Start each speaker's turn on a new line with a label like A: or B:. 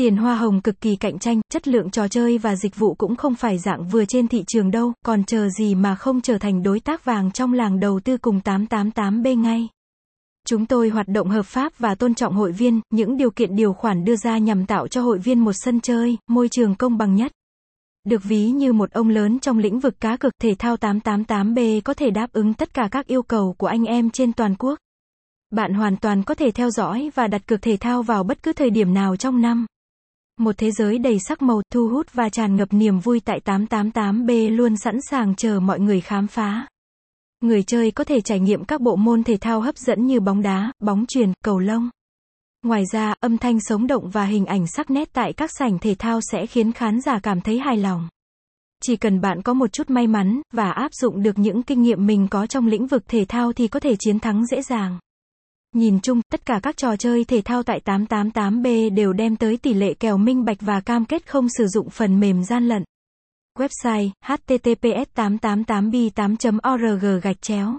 A: Tiền hoa hồng cực kỳ cạnh tranh, chất lượng trò chơi và dịch vụ cũng không phải dạng vừa trên thị trường đâu, còn chờ gì mà không trở thành đối tác vàng trong làng đầu tư cùng 888B ngay. Chúng tôi hoạt động hợp pháp và tôn trọng hội viên, những điều kiện điều khoản đưa ra nhằm tạo cho hội viên một sân chơi, môi trường công bằng nhất. Được ví như một ông lớn trong lĩnh vực cá cược thể thao 888B có thể đáp ứng tất cả các yêu cầu của anh em trên toàn quốc. Bạn hoàn toàn có thể theo dõi và đặt cược thể thao vào bất cứ thời điểm nào trong năm. Một thế giới đầy sắc màu, thu hút và tràn ngập niềm vui tại 888B luôn sẵn sàng chờ mọi người khám phá. Người chơi có thể trải nghiệm các bộ môn thể thao hấp dẫn như bóng đá, bóng chuyền, cầu lông. Ngoài ra, âm thanh sống động và hình ảnh sắc nét tại các sảnh thể thao sẽ khiến khán giả cảm thấy hài lòng. Chỉ cần bạn có một chút may mắn và áp dụng được những kinh nghiệm mình có trong lĩnh vực thể thao thì có thể chiến thắng dễ dàng. Nhìn chung, tất cả các trò chơi thể thao tại 888B đều đem tới tỷ lệ kèo minh bạch và cam kết không sử dụng phần mềm gian lận. Website https 888b 8 org gạch chéo